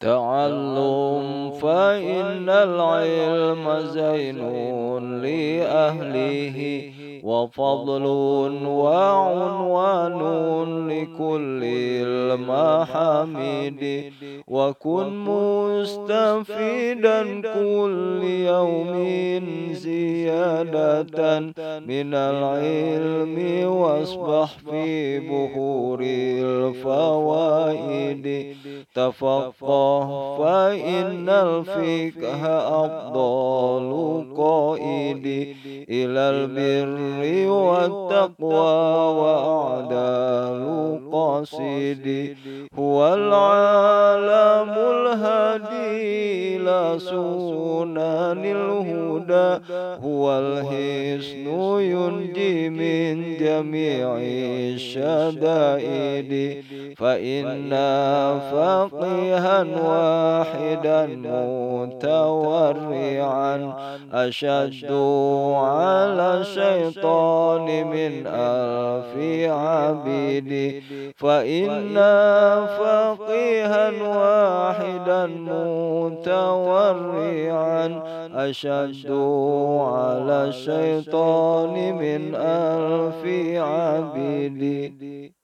تعلم فإن العلم زين لأهله وفضل وعنوان لكل المحامد وكن مستفيدا كل يوم زيادة من العلم واصبح في بحور الفوائد تفقه فإن الفقه أفضل قائد إلى البر والتقوى وأعدال قاصد هو العالم الهادي. إلى سنن الهدى هو الحسن ينجي من جميع الشدائد. فإن فقيها واحدا متورعا أشد على الشيطان من ألف عبيد. فإن فقيها واحدا متورعا أشد على الشيطان من ألف عبيد.